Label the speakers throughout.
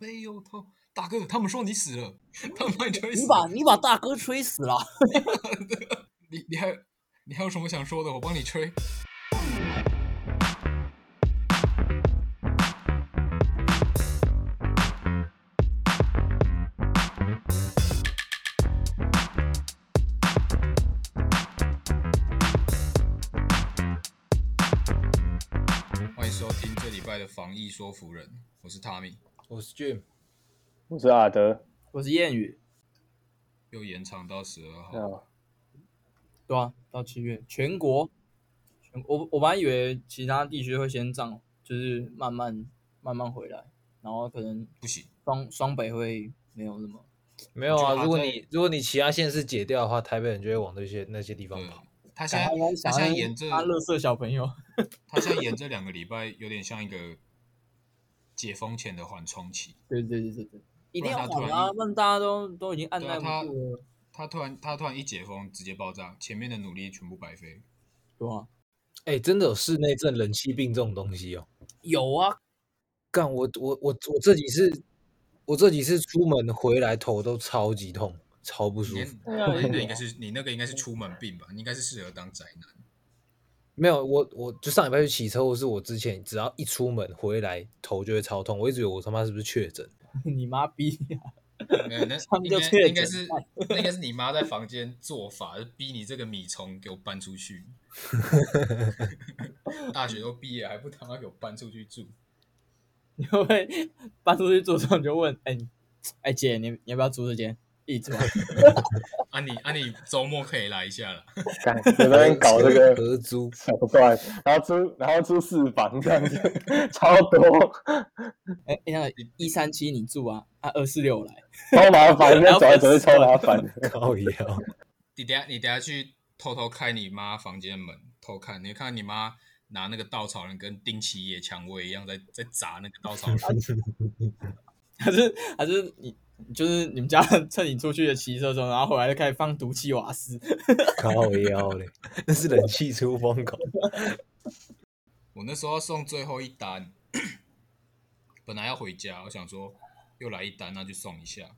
Speaker 1: 没有头。大哥，他们说你死了，他们把你吹死了。
Speaker 2: 你把你把大哥吹死了。
Speaker 1: 你 你还你还有什么想说的？我帮你吹。欢迎收听这礼拜的防疫说服人，我是 Tommy，
Speaker 3: 我是 Jim。
Speaker 4: 我是阿德，
Speaker 2: 我是谚语，
Speaker 1: 又延长到十二号，
Speaker 4: 对啊，
Speaker 2: 对啊，到七月全国，全我我本来以为其他地区会先涨，就是慢慢慢慢回来，然后可能
Speaker 1: 不行，
Speaker 2: 双双北会没有那么
Speaker 3: 没有啊。如果你如果你其他县市解掉的话，台北人就会往那些那些地方跑。
Speaker 1: 他现在他现在演这
Speaker 2: 他乐色小朋友，
Speaker 1: 他现在演这两个礼拜有点像一个解封前的缓冲期。
Speaker 2: 对对对对对。一定要缓啊！不然大家都都已经按耐不住了。
Speaker 1: 他突然他突然一解封，直接爆炸，前面的努力全部白费。
Speaker 2: 对啊，
Speaker 3: 哎、欸，真的有室内症、冷气病这种东西哦？
Speaker 2: 有啊，
Speaker 3: 干我我我我这几次，我这几次出门回来头都超级痛，超不舒服。
Speaker 1: 你那个应该是你那个应该是出门病吧？你应该是适合当宅男。
Speaker 3: 没有，我我就上礼拜去骑车，或是我之前只要一出门回来头就会超痛，我一直以为我他妈是不是确诊。
Speaker 2: 你妈逼呀！
Speaker 1: 没有，那 应该应该是那应该是你妈在房间做法，就逼你这个米虫给我搬出去。大学都毕业还不他妈给我搬出去住？
Speaker 2: 你会不会搬出去住之后你就问：哎、欸、哎姐，你你要不要租这间？一直
Speaker 1: 啊你啊你周末可以来一下了。
Speaker 4: 有的人搞这个
Speaker 3: 合租
Speaker 4: 手段，然后租然后租四房这样子，超多。
Speaker 2: 哎、欸，那个一三七你住啊？啊二四六来，
Speaker 4: 超麻烦，那走来走去超麻烦。
Speaker 3: 靠腰。
Speaker 1: 你等下你等下去偷偷开你妈房间门偷看，你看你妈拿那个稻草人跟丁七爷蔷薇一样在在砸那个稻草人，
Speaker 2: 还是还是你？就是你们家 趁你出去的骑车中，然后回来就开始放毒气瓦斯，
Speaker 3: 靠腰嘞，那是冷气出风口。
Speaker 1: 我那时候要送最后一单，本来要回家，我想说又来一单，那就送一下。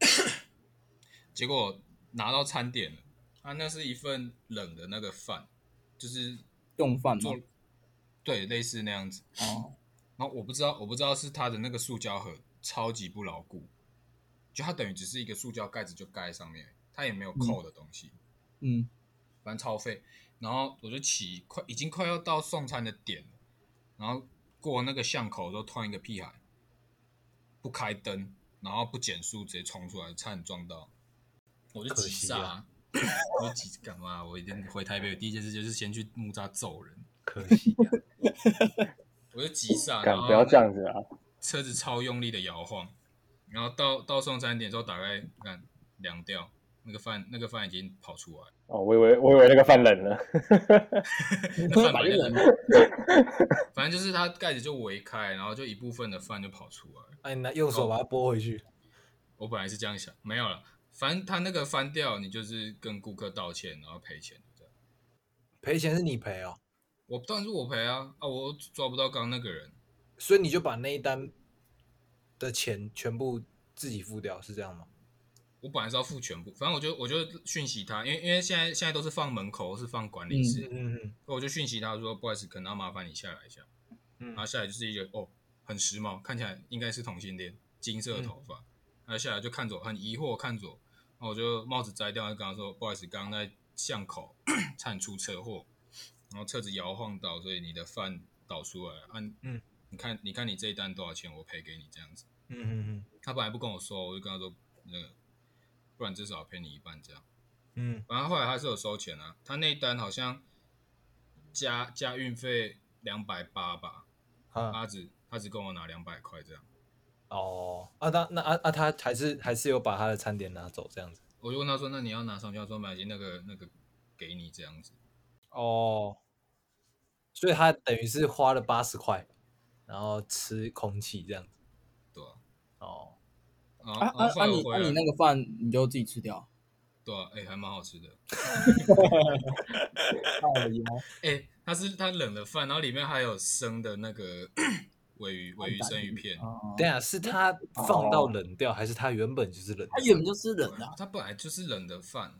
Speaker 1: 结果拿到餐点了，啊，那是一份冷的那个饭，就是
Speaker 2: 冻饭做，
Speaker 1: 对，类似那样子。哦，然后我不知道，我不知道是他的那个塑胶盒。超级不牢固，就它等于只是一个塑胶盖子就盖在上面，它也没有扣的东西，
Speaker 2: 嗯，
Speaker 1: 反正超废。然后我就骑快，已经快要到送餐的点了，然后过那个巷口的时候突然一个屁孩，不开灯，然后不减速直接冲出来，差点撞到，我就急刹，啊、我就急干嘛？我一定回台北的第一件事就是先去木栅揍人，
Speaker 3: 可惜、啊，
Speaker 1: 我就急刹，
Speaker 4: 不要这样子啊。
Speaker 1: 车子超用力的摇晃，然后到到送餐点之后打开，看凉掉，那个饭那个饭已经跑出来。
Speaker 4: 哦，我以为我以为那个饭冷了，
Speaker 1: 那饭冷了。反正就是它盖子就围开，然后就一部分的饭就跑出来。
Speaker 3: 哎，你拿右手把它拨回去。
Speaker 1: 我本来是这样想，没有了。反正他那个翻掉，你就是跟顾客道歉，然后赔钱，这样。
Speaker 3: 赔钱是你赔哦？
Speaker 1: 我当然是我赔啊！啊，我抓不到刚刚那个人。
Speaker 3: 所以你就把那一单的钱全部自己付掉，是这样吗？
Speaker 1: 我本来是要付全部，反正我就我就讯息他，因为因为现在现在都是放门口，是放管理室，
Speaker 3: 嗯嗯，
Speaker 1: 我就讯息他说，不好意思，可能要麻烦你下来一下，嗯，然后下来就是一个哦，很时髦，看起来应该是同性恋，金色的头发，然后下来就看着我，很疑惑看着我，然后我就帽子摘掉，就跟他说，不好意思，刚刚在巷口 差点出车祸，然后车子摇晃倒，所以你的饭倒出来，按嗯。你看，你看你这一单多少钱？我赔给你这样子。
Speaker 3: 嗯嗯嗯。
Speaker 1: 他本来不跟我说，我就跟他说，那个，不然至少赔你一半这样。
Speaker 3: 嗯。
Speaker 1: 然后后来他是有收钱啊，他那一单好像加加运费两百八吧。
Speaker 3: 啊。
Speaker 1: 他只他只跟我拿两百块这样。
Speaker 3: 哦。啊，他那啊啊，他还是还是有把他的餐点拿走这样子。
Speaker 1: 我就问他说：“那你要拿上去？”他说：“买进那个那个给你这样子。”
Speaker 3: 哦。所以他等于是花了八十块。然后吃空气这样子，
Speaker 1: 对啊，
Speaker 3: 哦，
Speaker 1: 啊
Speaker 2: 啊啊！你那你那个饭你就自己吃掉，
Speaker 1: 对啊，哎，还蛮好吃的。哎，它是它冷的饭，然后里面还有生的那个 鮪鱼鮪鱼生鱼片。
Speaker 3: 对啊，是它放到冷掉，还是它原本就是冷？
Speaker 2: 它原本就是冷的，
Speaker 1: 他本来就是冷的饭，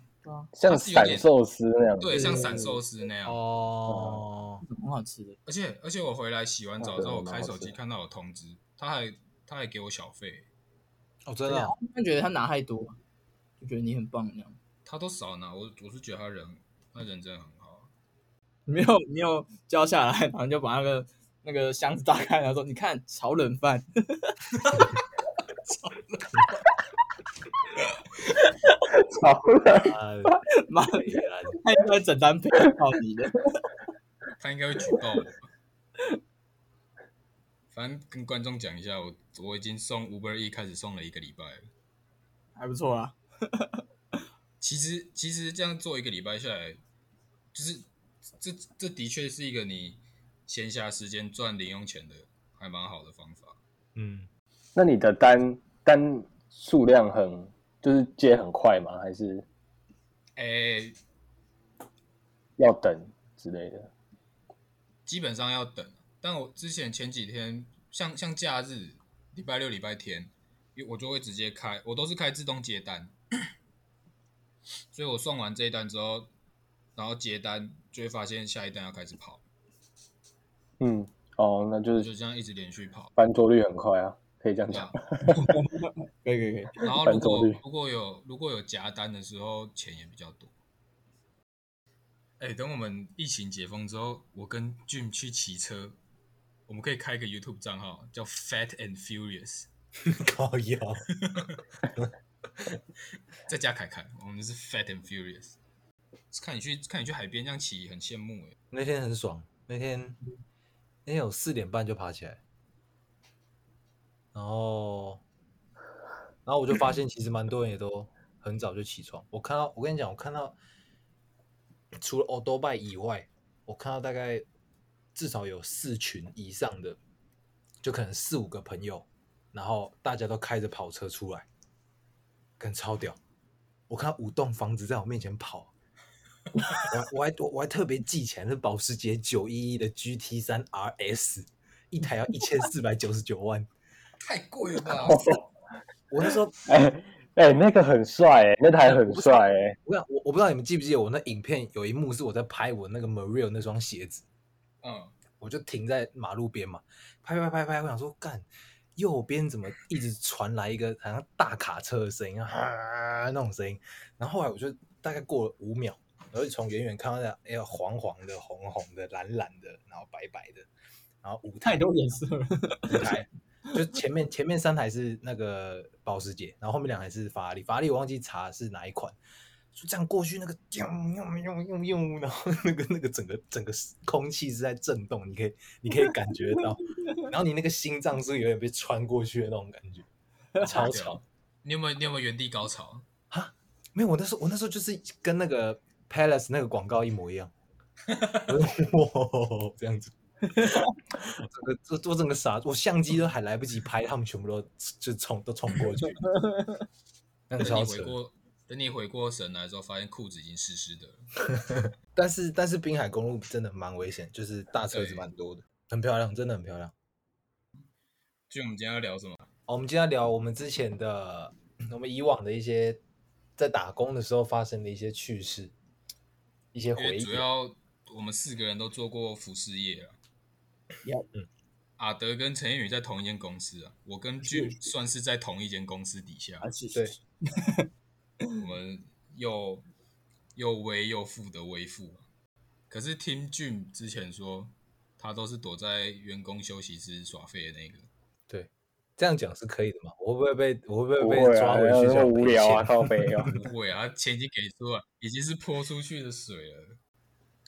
Speaker 4: 像散寿司那样。
Speaker 1: 对，像散寿司那样。
Speaker 3: 哦，
Speaker 2: 很好吃的。
Speaker 1: 而且而且我回来洗完澡之后，我开手机看到有通知，他还他还给我小费。
Speaker 3: 哦，真的？
Speaker 2: 他觉得他拿太多，就觉得你很棒那样。
Speaker 1: 他都少拿，我我是觉得他人他人真的很好。
Speaker 2: 没有没有交下来，然后就把那个。那个箱子打开，然后说：“你看，炒冷饭。”
Speaker 1: 炒冷
Speaker 4: 饭，炒冷，
Speaker 2: 妈的，他应该整单赔到你的，
Speaker 1: 他应该会举报我。反正跟观众讲一下，我我已经送 Uber E 开始送了一个礼拜了，
Speaker 2: 还不错啊。
Speaker 1: 其实其实这样做一个礼拜下来，就是这这的确是一个你。闲暇时间赚零用钱的还蛮好的方法。
Speaker 3: 嗯，
Speaker 4: 那你的单单数量很就是接很快吗？还是？
Speaker 1: 诶、欸，
Speaker 4: 要等之类的。
Speaker 1: 基本上要等。但我之前前几天像像假日，礼拜六、礼拜天，我就会直接开，我都是开自动接单。所以我送完这一单之后，然后接单就会发现下一单要开始跑。
Speaker 4: 嗯，哦，那就是
Speaker 1: 就这样一直连续跑，
Speaker 4: 翻桌率很快啊，可以这样讲。
Speaker 2: 可以可以可以。
Speaker 1: 然后如果如果有如果有夹单的时候，钱也比较多。哎，等我们疫情解封之后，我跟 Jim 去骑车，我们可以开一个 YouTube 账号，叫 Fat and Furious。
Speaker 3: 靠腰。
Speaker 1: 再加凯凯，我们是 Fat and Furious。看你去看你去海边这样骑，很羡慕哎。
Speaker 3: 那天很爽，那天。那天我四点半就爬起来，然后，然后我就发现其实蛮多人也都很早就起床。我看到，我跟你讲，我看到除了欧多拜以外，我看到大概至少有四群以上的，就可能四五个朋友，然后大家都开着跑车出来，跟超屌。我看五栋房子在我面前跑。我我还我我还特别记起来是保时捷九一一的 GT 三 RS，一台要一千四百九十九万，
Speaker 1: 太贵了吧！
Speaker 3: 我那时候
Speaker 4: 哎哎、欸欸，那个很帅哎、欸，那台很帅哎、
Speaker 3: 我想我我不知道你们记不记得我那影片有一幕是我在拍我那个 Marell 那双鞋子，
Speaker 1: 嗯，
Speaker 3: 我就停在马路边嘛，拍拍拍拍，我想说干，右边怎么一直传来一个好像大卡车的声音啊，那种声音，然后后来我就大概过了五秒。然后从远远看到那，哎呀，黄黄的、红红的、蓝蓝的，然后白白的，然后五台
Speaker 2: 太多颜色了。
Speaker 3: 五台，就前面前面三台是那个保时捷，然后后面两台是法拉利。法拉利我忘记查是哪一款，就这样过去，那个用用用用用，然后那个那个整个整个空气是在震动，你可以你可以感觉到，然后你那个心脏是有点被穿过去的那种感觉，超吵。
Speaker 1: 你有没有你有没有原地高潮？
Speaker 3: 啊，没有，我那时候我那时候就是跟那个。Palace 那个广告一模一样，哇，这样子，整个做做整个傻，我相机都还来不及拍，他们全部都就冲都冲过去。
Speaker 1: 那你回过，等你回过神来之后，发现裤子已经湿湿的了。
Speaker 3: 但是但是滨海公路真的蛮危险，就是大车子蛮多的，很漂亮，真的很漂亮。
Speaker 1: 就我们今天要聊什么？
Speaker 3: 我们今天要聊我们之前的，我们以往的一些在打工的时候发生的一些趣事。一些回忆。
Speaker 1: 主要我们四个人都做过服饰业啊。
Speaker 3: 嗯，
Speaker 1: 阿德跟陈彦宇在同一间公司啊，我跟俊算是在同一间公司底下。
Speaker 3: 对，
Speaker 1: 我们又又威又富的威富。可是听俊之前说，他都是躲在员工休息室耍废的那个。
Speaker 3: 对这样讲是可以的吗？我会不会被我会不会被抓回去？
Speaker 4: 那么无聊啊，靠北啊！
Speaker 1: 不会啊，钱已经给出了，已经是泼出去的水了。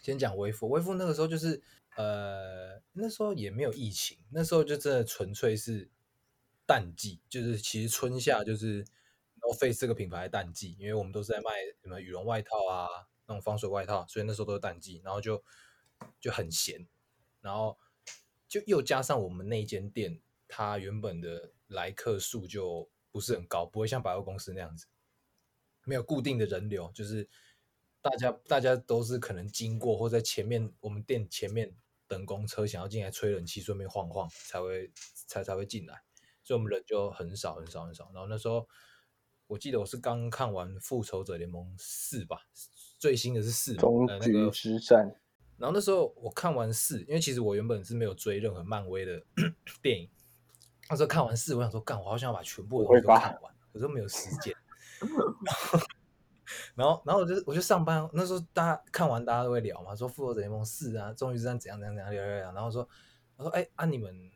Speaker 3: 先讲微富，微富那个时候就是呃，那时候也没有疫情，那时候就真的纯粹是淡季，就是其实春夏就是 No Face 这个品牌的淡季，因为我们都是在卖什么羽绒外套啊，那种防水外套，所以那时候都是淡季，然后就就很闲，然后就又加上我们那间店。它原本的来客数就不是很高，不会像百货公司那样子，没有固定的人流，就是大家大家都是可能经过或在前面我们店前面等公车，想要进来吹冷气，顺便晃晃才会才才会进来，所以我们人就很少很少很少。然后那时候我记得我是刚看完《复仇者联盟四》吧，最新的是四，
Speaker 4: 终局之战。
Speaker 3: 然后那时候我看完四，因为其实我原本是没有追任何漫威的 电影。那时候看完四，我想说，干，我好想要把全部的东西都看完，可是没有时间。然后，然后然后我就我就上班。那时候大家看完，大家都会聊嘛，说《复仇者联盟四》啊，终于之战怎样怎样怎样聊聊聊。然后说，他说，哎，啊你们，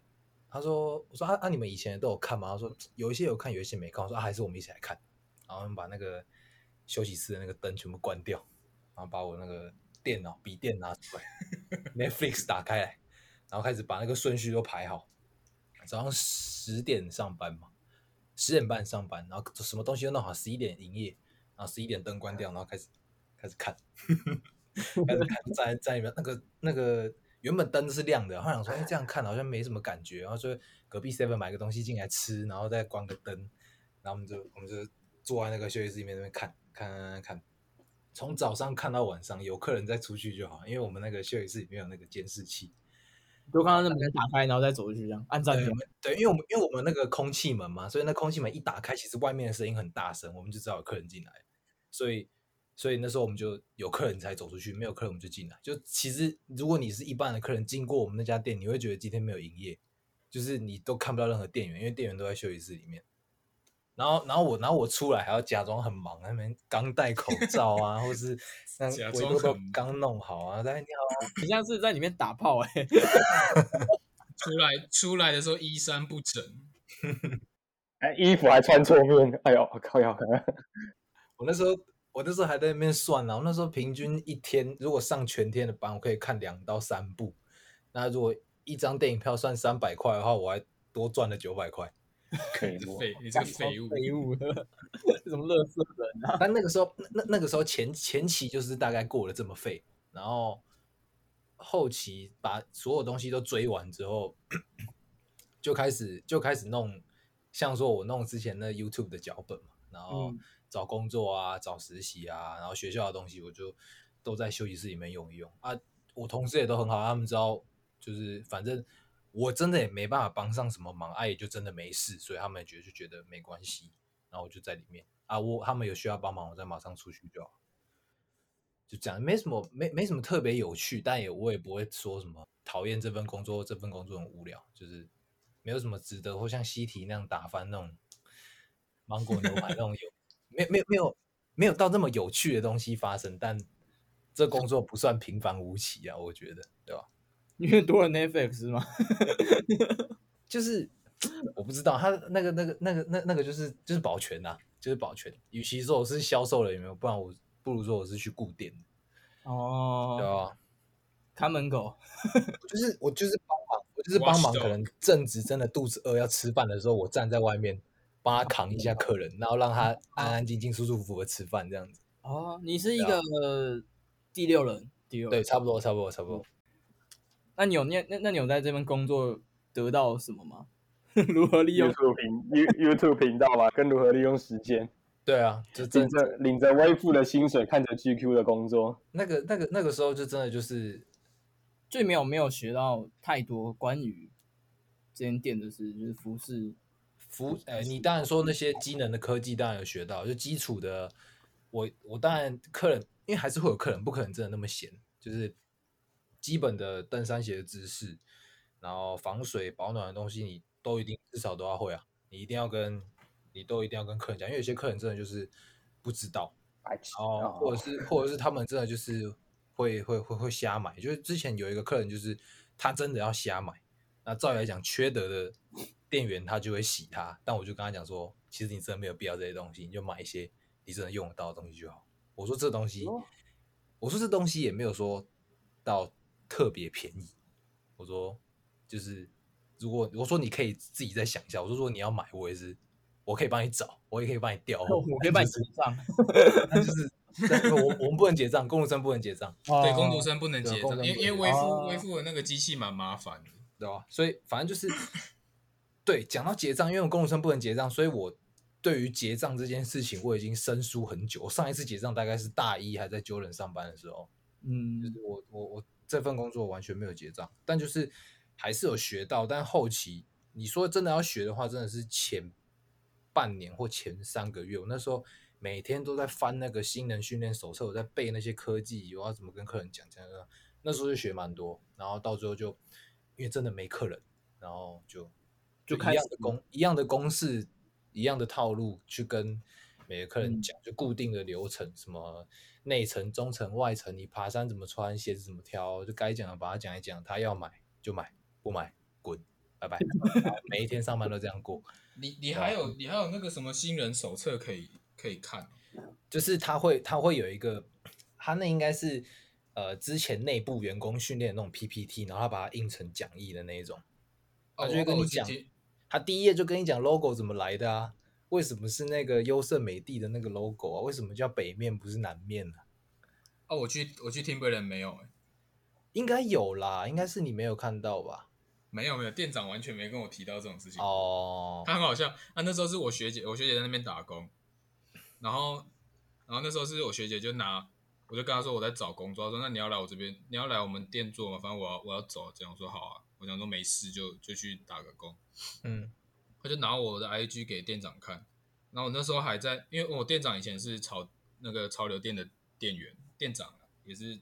Speaker 3: 他说，我说啊啊你们以前都有看吗？他说有一些有看，有一些没看。我说啊，还是我们一起来看。然后我们把那个休息室的那个灯全部关掉，然后把我那个。电脑、笔电拿出来，Netflix 打开来，然后开始把那个顺序都排好。早上十点上班嘛，十点半上班，然后什么东西都弄好，十一点营业，然后十一点灯关掉，然后开始开始看，开始看在在里面那个那个原本灯是亮的，然后想说哎这样看好像没什么感觉，然后说隔壁 seven 买个东西进来吃，然后再关个灯，然后我们就我们就坐在那个休息室里面那边看看看看。从早上看到晚上，有客人再出去就好，因为我们那个休息室里面有那个监视器，
Speaker 2: 就刚刚那门打开，然后再走出去这样按暂停。
Speaker 3: 对，因为我们因为我们那个空气门嘛，所以那空气门一打开，其实外面的声音很大声，我们就知道有客人进来，所以所以那时候我们就有客人才走出去，没有客人我们就进来。就其实如果你是一般的客人经过我们那家店，你会觉得今天没有营业，就是你都看不到任何店员，因为店员都在休息室里面。然后，然后我，然后我出来还要假装很忙，那边刚戴口罩啊，或是 那围都刚弄好啊。大家你好，
Speaker 2: 你像是在里面打炮哎、欸。
Speaker 1: 出来出来的时候衣衫不整，
Speaker 4: 哎，衣服还穿错面，哎呦，靠腰！
Speaker 3: 我那时候，我那时候还在那边算呢。我那时候平均一天，如果上全天的班，我可以看两到三部。那如果一张电影票算三百块的话，我还多赚了九百块。
Speaker 1: 可以，废，你这个废物，
Speaker 2: 废物，什么乐色人啊？
Speaker 3: 但那个时候，那那个时候前前期就是大概过了这么废，然后后期把所有东西都追完之后，就开始就开始弄，像说我弄之前那 YouTube 的脚本嘛，然后找工作啊，找实习啊，然后学校的东西我就都在休息室里面用一用啊。我同事也都很好，他们知道就是反正。我真的也没办法帮上什么忙，啊，也就真的没事，所以他们觉得就觉得没关系，然后我就在里面啊，我他们有需要帮忙，我再马上出去就好，就这样，没什么没没什么特别有趣，但也我也不会说什么讨厌这份工作，这份工作很无聊，就是没有什么值得或像西提那样打翻那种芒果牛排那种有没没有没有没有到那么有趣的东西发生，但这工作不算平凡无奇啊，我觉得，对吧？
Speaker 2: 因为多了 Netflix 吗？
Speaker 3: 就是我不知道他那个那个那个那那个就是就是保全呐、啊，就是保全。与其说我是销售人员，不然我不如说我是去顾店
Speaker 2: 哦，
Speaker 3: 对啊，
Speaker 2: 看门狗，
Speaker 3: 就是我就是帮忙，我就是帮忙。可能正值真的肚子饿要吃饭的时候，我站在外面帮他扛一下客人，然后让他安安静静、舒舒服服的吃饭这样子。
Speaker 2: 哦，你是一个第六人，第六人
Speaker 3: 对，差不多，差不多，差不多。
Speaker 2: 那你有念那那你有在这边工作得到什么吗？如何利用
Speaker 4: YouTube 频 YouTube 频道吧？跟如何利用时间？
Speaker 3: 对啊，就
Speaker 4: 领着领着微付的薪水，看着 GQ 的工作。
Speaker 3: 那个那个那个时候就真的就是，
Speaker 2: 最没有没有学到太多关于这间店的事，就是服饰
Speaker 3: 服。呃，你当然说那些机能的科技当然有学到，就基础的。我我当然客人，因为还是会有客人，不可能真的那么闲，就是。基本的登山鞋的知识，然后防水保暖的东西，你都一定至少都要会啊！你一定要跟，你都一定要跟客人讲，因为有些客人真的就是不知道，然后或者是或者是他们真的就是会会会会瞎买。就是之前有一个客人，就是他真的要瞎买，那照理来讲，缺德的店员他就会洗他，但我就跟他讲说，其实你真的没有必要这些东西，你就买一些你真的用得到的东西就好。我说这东西，我说这东西也没有说到。特别便宜，我说就是如果我说你可以自己再想一下，我说如果你要买，我也是，我可以帮你找，我也可以帮你调，
Speaker 2: 我可以帮你结账，
Speaker 3: 但就是我我们不能结账，工读生不能结账，
Speaker 1: 对，工读生不能结账，因为因为微付微付的那个机器蛮麻烦的，
Speaker 3: 对吧？所以反正就是对，讲到结账，因为我工读生不能结账，所以我对于结账这件事情我已经生疏很久。我上一次结账大概是大一还在 Jordan 上班的时候，
Speaker 2: 嗯，
Speaker 3: 就是我我我。这份工作完全没有结账，但就是还是有学到。但后期你说真的要学的话，真的是前半年或前三个月，我那时候每天都在翻那个新人训练手册，我在背那些科技，我要怎么跟客人讲这样的。那时候就学蛮多，然后到最后就因为真的没客人，然后就就一样的公一样的公式，一样的套路去跟每个客人讲，就固定的流程，什么内层、中层、外层，你爬山怎么穿，鞋子怎么挑，就该讲的把它讲一讲。他要买就买，不买滚，拜拜。每一天上班都这样过。
Speaker 1: 你你还有你还有那个什么新人手册可以可以看，
Speaker 3: 就是他会他会有一个，他那应该是呃之前内部员工训练的那种 PPT，然后他把它印成讲义的那一种，他就会跟你讲。他第一页就跟你讲 logo 怎么来的啊？为什么是那个优胜美地的那个 logo 啊？为什么叫北面不是南面呢？
Speaker 1: 啊，我去我去 Timberland 没有哎、欸，
Speaker 3: 应该有啦，应该是你没有看到吧？
Speaker 1: 没有没有，店长完全没跟我提到这种事情
Speaker 3: 哦。
Speaker 1: 他很好笑啊，那时候是我学姐，我学姐在那边打工，然后然后那时候是我学姐就拿，我就跟她说我在找工作，她说那你要来我这边，你要来我们店做吗？反正我要我要走，这样我说好啊。我想说没事就就去打个工，
Speaker 3: 嗯，他
Speaker 1: 就拿我的 IG 给店长看，然后我那时候还在，因为我店长以前是潮那个潮流店的店员，店长也是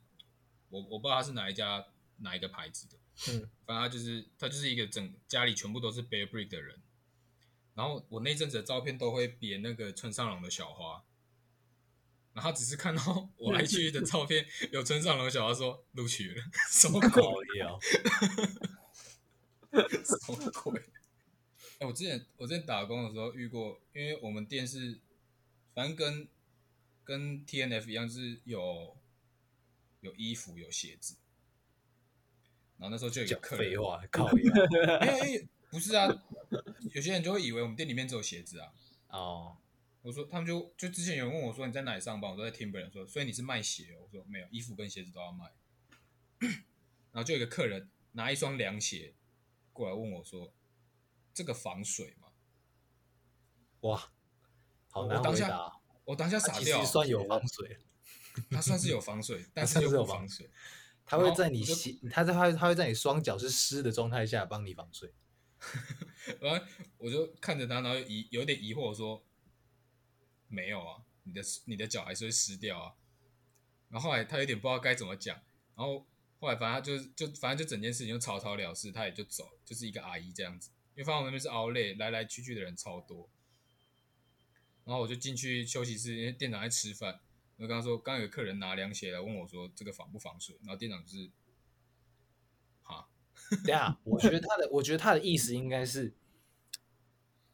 Speaker 1: 我我不知道他是哪一家哪一个牌子的，
Speaker 3: 嗯，
Speaker 1: 反正他就是他就是一个整家里全部都是 Burberry 的人，然后我那阵子的照片都会别那个村上隆的小花，然后只是看到我 IG 的照片有村上隆小花说录取了，什么鬼呀？什么鬼？我之前我之前打工的时候遇过，因为我们店是，反正跟跟 T N F 一样，是有有衣服有鞋子，然后那时候就有一个客人，
Speaker 3: 废话，靠呀！
Speaker 1: 哎哎，不是啊，有些人就会以为我们店里面只有鞋子啊。
Speaker 3: 哦，
Speaker 1: 我说他们就就之前有人问我说，你在哪里上班，我都在 Timberland 说，所以你是卖鞋？我说没有，衣服跟鞋子都要卖。然后就有一个客人拿一双凉鞋。过来问我说：“这个防水吗？”
Speaker 3: 哇，好难回答。
Speaker 1: 我当下傻掉。
Speaker 3: 其实算有防水，
Speaker 1: 它算是有防水，但是又不防水。
Speaker 3: 它会在你洗，它在它它会在你双脚是湿的状态下帮你防水。
Speaker 1: 然后我就看着他，然后疑有点疑惑说：“没有啊，你的你的脚还是会湿掉啊。”然后后来他有点不知道该怎么讲，然后。后来反正他就就反正就整件事情就草草了事，他也就走，就是一个阿姨这样子。因为发现我那边是 outlet，来来去去的人超多。然后我就进去休息室，因为店长在吃饭。我就跟他说，刚有客人拿凉鞋来问我说，这个防不防水？然后店长就是，哈，
Speaker 3: 等下，我觉得他的我觉得他的意思应该是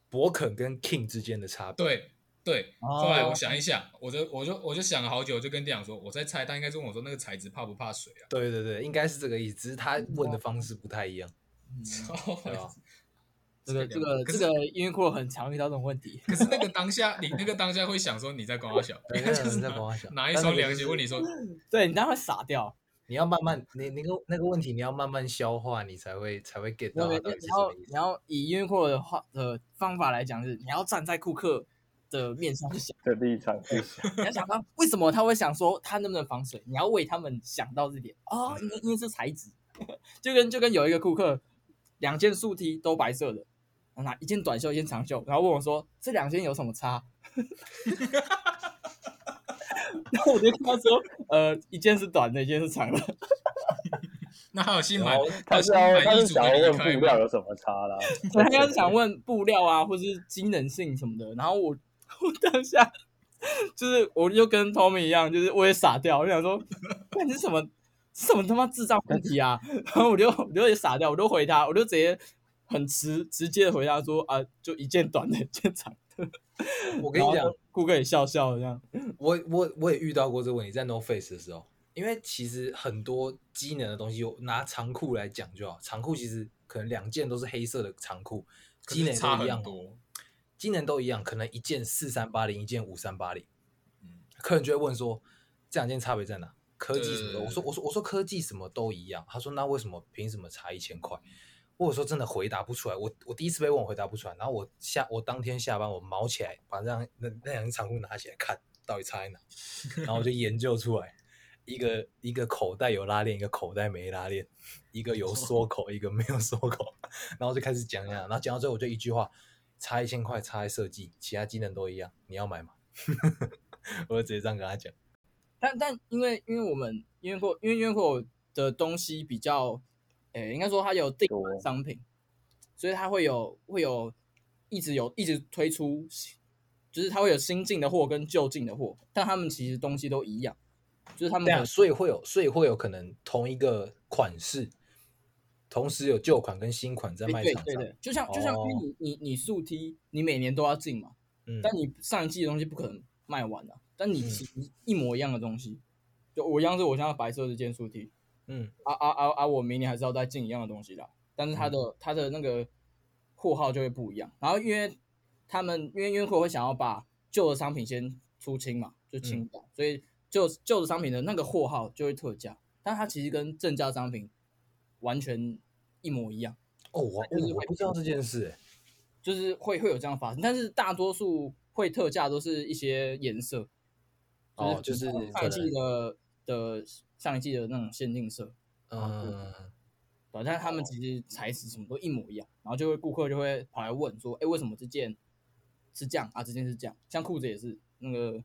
Speaker 3: 博肯跟 King 之间的差别。
Speaker 1: 对。对，后来我想一想，我就我就我就想了好久，就跟店长说，我在猜他应该是问我说那个材质怕不怕水啊？
Speaker 3: 对对对，应该是这个意思，只是他问的方式不太一样。
Speaker 2: 对啊，这个这个这个因为库很常遇到这种问题。
Speaker 1: 可是那个当下，你那个当下会想说你在光小，
Speaker 3: 应该就是在光小，
Speaker 1: 拿一双凉鞋问你说，
Speaker 2: 对你当然会傻掉。
Speaker 3: 你要慢慢，你那个那个问题你要慢慢消化，你才会才会 get 到。
Speaker 2: 然后然后以因为库的话的方法来讲是，你要站在库克。的面上想
Speaker 4: 的立场去想，
Speaker 2: 你要想到为什么他会想说他能不能防水？你要为他们想到这点哦，因为因为是材质，就跟就跟有一个顾客，两件竖 T 都白色的，拿一件短袖一件长袖，然后问我说这两件有什么差？然后我就跟他说，呃，一件是短的，一件是长的。
Speaker 1: 那还有新买，
Speaker 4: 他是要他是想问布料有什么差啦？
Speaker 2: 他应该是想问布料啊，或是机能性什么的。然后我。我当下就是，我就跟 Tommy 一样，就是我也傻掉，我就想说，你是什么，什么他妈智障问题啊？然后我就我就也傻掉，我就回他，我就直接很直直接的回答说啊，就一件短的，一件长的。
Speaker 3: 我跟你讲，
Speaker 2: 顾客也笑笑这样。
Speaker 3: 我我我也遇到过这个问题，在 No Face 的时候，因为其实很多机能的东西，我拿长裤来讲就好，长裤其实可能两件都是黑色的长裤，机能都一样。机能都一样，可能一件四三八零，一件五三八零。嗯，客人就会问说，这两件差别在哪？科技什么的？我说我说我说科技什么都一样。他说那为什么凭什么差一千块？我说真的回答不出来。我我第一次被问，我回答不出来。然后我下我当天下班，我毛起来把这样那那两件长裤拿起来看，到底差在哪？然后我就研究出来，一个一个口袋有拉链，一个口袋没拉链，一个有缩口，一个没有缩口，然后就开始讲讲，然后讲到最后我就一句话，差一千块差在设计，其他机能都一样，你要买吗？我就直接这样跟他讲。
Speaker 2: 但但因为因为我们因为货因为因为货的东西比较，诶，应该说它有定款商品，所以它会有会有一直有一直推出，就是它会有新进的货跟旧进的货，但他们其实东西都一样。就是他们
Speaker 3: 这样，所以会有，所以会有可能同一个款式，同时有旧款跟新款在卖场上。
Speaker 2: 对对对，就像就像因为你你你速梯你每年都要进嘛，嗯，但你上一季的东西不可能卖完的，但你其实一模一样的东西，就我一样是我现在白色这件素 T，嗯，啊啊啊啊，我明年还是要再进一样的东西啦，但是它的它的那个货号就会不一样。然后因为他们因为因为会想要把旧的商品先出清嘛，就清掉，所以。旧旧的商品的那个货号就会特价，但它其实跟正价商品完全一模一样。
Speaker 3: 哦，我我不知道这件事，
Speaker 2: 就是会会有这样发生，但是大多数会特价都是一些颜色，
Speaker 3: 哦，就是
Speaker 2: 上一季的的上一季的那种限定色，
Speaker 3: 嗯，
Speaker 2: 对，但是他们其实材质什么都一模一样，然后就会顾客就会跑来问说，哎，为什么这件是这样啊？这件是这样，像裤子也是那个，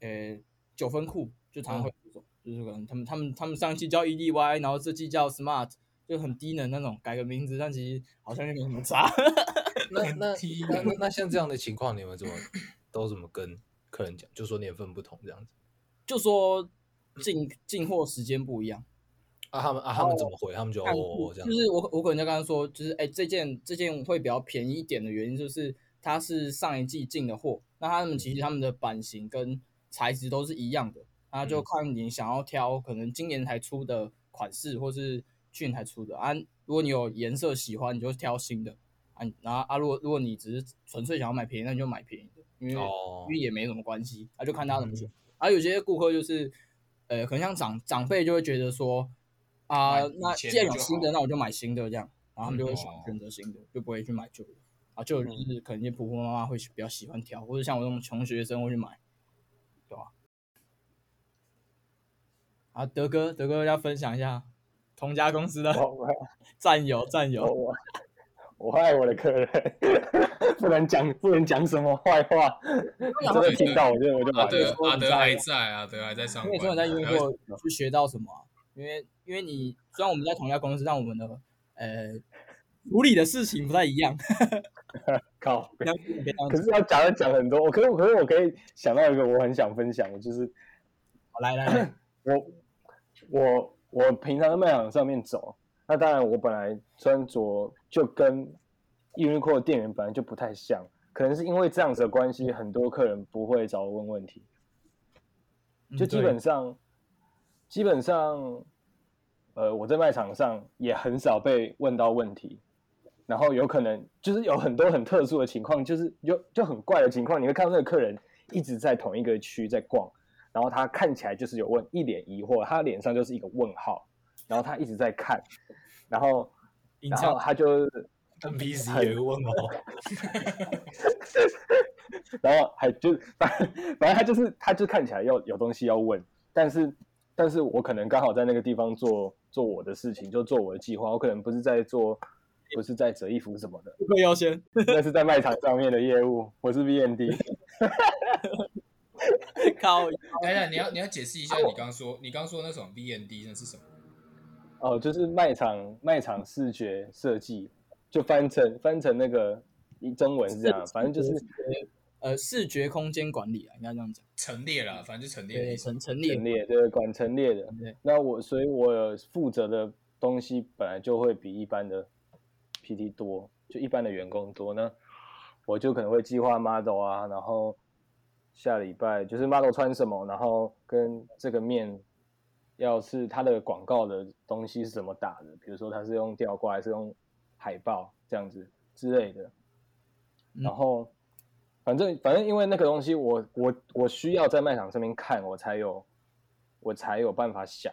Speaker 2: 呃。九分裤就常常会这种，嗯、就是可能他们他们他们上一季叫 EDY，然后这季叫 Smart，就很低能那种，改个名字，但其实好像也没什么差。
Speaker 3: 那那那那那像这样的情况，你们怎么都怎么跟客人讲？就说年份不同这样子，
Speaker 2: 就说进进货时间不一样。
Speaker 3: 啊，他们啊他们怎么回？他们就哦这样。
Speaker 2: 就是我我可能就刚刚说，就是哎、欸、这件这件会比较便宜一点的原因，就是它是上一季进的货，那他们其实他们的版型跟材质都是一样的，那就看你想要挑可能今年才出的款式，或是去年才出的啊。如果你有颜色喜欢，你就挑新的啊。然后啊，如果如果你只是纯粹想要买便宜，那你就买便宜的，因为、哦、因为也没什么关系，那、啊、就看他怎么选。而、嗯啊、有些顾客就是，呃，可能像长长辈就会觉得说啊，那既然有新的，那我就买新的这样，然后他们就会选选择新的，就不会去买旧的啊。就就是可能些婆婆妈妈会比较喜欢挑，或者像我这种穷学生会去买。对吧？啊，德哥，德哥要分享一下同家公司的 战友，战友。我
Speaker 4: 我爱我的客人，不能讲不能讲什么坏话。真的听到我就我就把
Speaker 1: 阿德阿德还在啊，德还在上班。
Speaker 2: 因为昨天在英国去学到什么？因为因为你虽然我们在同一家公司，但我们的呃处理的事情不太一样。
Speaker 4: 靠！可是要讲的讲很多，我可是可是我可以想到一个我很想分享的，就是，
Speaker 2: 来来来，
Speaker 4: 我我我平常在卖场上面走，那当然我本来穿着就跟 Uniqlo 的店员本来就不太像，可能是因为这样子的关系，很多客人不会找我问问题，就基本上基本上，呃，我在卖场上也很少被问到问题。然后有可能就是有很多很特殊的情况，就是有就很怪的情况，你会看到那个客人一直在同一个区在逛，然后他看起来就是有问一脸疑惑，他脸上就是一个问号，然后他一直在看，然后 然后他就
Speaker 3: NPC 有一个问我，
Speaker 4: 然后还就反反正他就是他就看起来要有东西要问，但是但是我可能刚好在那个地方做做我的事情，就做我的计划，我可能不是在做。不是在折衣服什么的，
Speaker 2: 不会优先。
Speaker 4: 那是在卖场上面的业务，我是 VND。
Speaker 2: 靠！
Speaker 1: 等等，你要你要解释一下你刚刚说，哦、你刚刚说那种 VND 那是什么？
Speaker 4: 哦，就是卖场卖场视觉设计，就翻成翻成那个中文是这样，反正就是
Speaker 2: 呃视觉空间管理啊，应该这样讲。
Speaker 1: 陈列啦，反正就陈列，
Speaker 2: 陈陈列，
Speaker 4: 陈列对，管陈列的。
Speaker 2: 对
Speaker 4: 那我所以，我负责的东西本来就会比一般的。PT 多，就一般的员工多呢，我就可能会计划 model 啊，然后下礼拜就是 model 穿什么，然后跟这个面要是它的广告的东西是怎么打的，比如说它是用吊挂还是用海报这样子之类的，然后反正反正因为那个东西我我我需要在卖场上面看，我才有我才有办法想，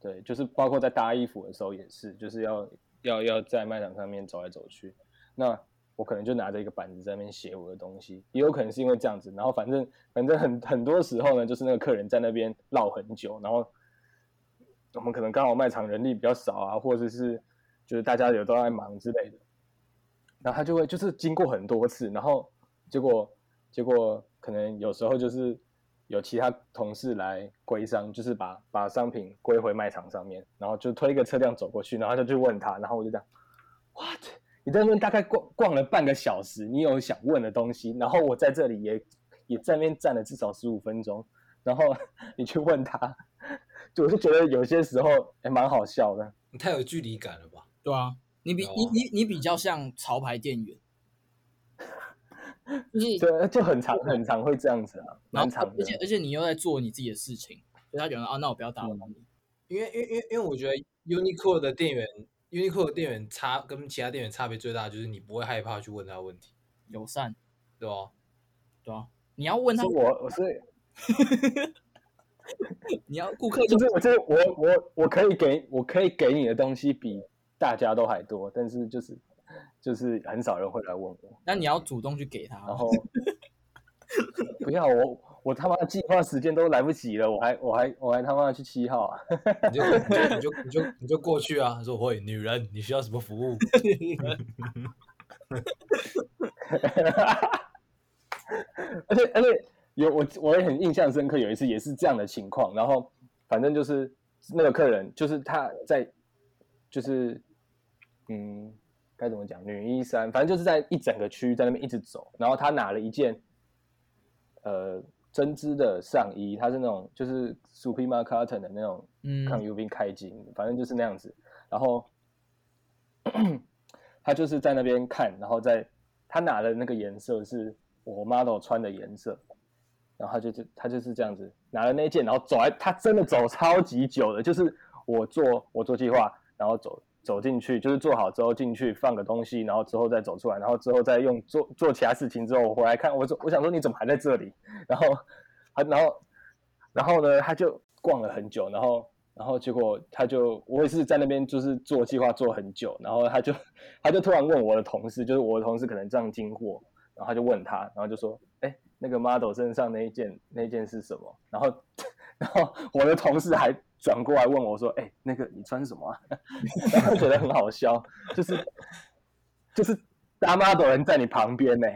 Speaker 4: 对，就是包括在搭衣服的时候也是，就是要。要要在卖场上面走来走去，那我可能就拿着一个板子在那边写我的东西，也有可能是因为这样子，然后反正反正很很多时候呢，就是那个客人在那边唠很久，然后我们可能刚好卖场人力比较少啊，或者是就是大家有都在忙之类的，然后他就会就是经过很多次，然后结果结果可能有时候就是有其他同事来归商，就是把把商品归回卖场上面，然后就推一个车辆走过去，然后他就去问他，然后我就这样，what？你在那边大概逛逛了半个小时，你有想问的东西，然后我在这里也也在那边站了至少十五分钟，然后 你去问他，我是觉得有些时候还蛮好笑的。
Speaker 3: 你太有距离感了吧？
Speaker 2: 对啊，你比、啊、你你你比较像潮牌店员，就是
Speaker 4: 对，就很常很常会这样子啊，蛮常的。
Speaker 2: 而且而且你又在做你自己的事情，所以他觉得啊，那我不要打扰你，
Speaker 3: 因为因为因为因为我觉得 Uniqlo 的店员。Uniqlo 的店员差跟其他店员差别最大的就是你不会害怕去问他问题，
Speaker 2: 友善，
Speaker 3: 对吧？
Speaker 2: 对啊，你要问他，
Speaker 4: 我我是，
Speaker 2: 你要顾客
Speaker 4: 就是我就是我我我可以给我可以给你的东西比大家都还多，但是就是就是很少人会来问我，
Speaker 2: 那你要主动去给他，
Speaker 4: 然后不要我。我他妈的计划时间都来不及了，我还我还我还他妈去七号啊！
Speaker 3: 你就你就 你就你就你就过去啊！说会女人，你需要什么服务？
Speaker 4: 而且而且有我我也很印象深刻，有一次也是这样的情况，然后反正就是那个客人就是他在就是嗯该怎么讲女一三，反正就是在一整个区域在那边一直走，然后他拿了一件呃。针织的上衣，它是那种就是 Supima Cotton 的那种抗 UV 开襟，嗯，反正就是那样子。然后 他就是在那边看，然后在他拿的那个颜色是我 model 穿的颜色，然后他就他就是这样子拿了那件，然后走来，他真的走超级久的，就是我做我做计划，然后走。走进去就是做好之后进去放个东西，然后之后再走出来，然后之后再用做做其他事情之后我回来看，我说我想说你怎么还在这里？然后，然后，然后呢他就逛了很久，然后，然后结果他就我也是在那边就是做计划做很久，然后他就 他就突然问我的同事，就是我的同事可能这样经过，然后他就问他，然后就说，哎，那个 model 身上那一件那一件是什么？然后，然后我的同事还。转过来问我说：“哎、欸，那个你穿什么啊？” 然后觉得很好笑，就是就是大妈的人在你旁边呢。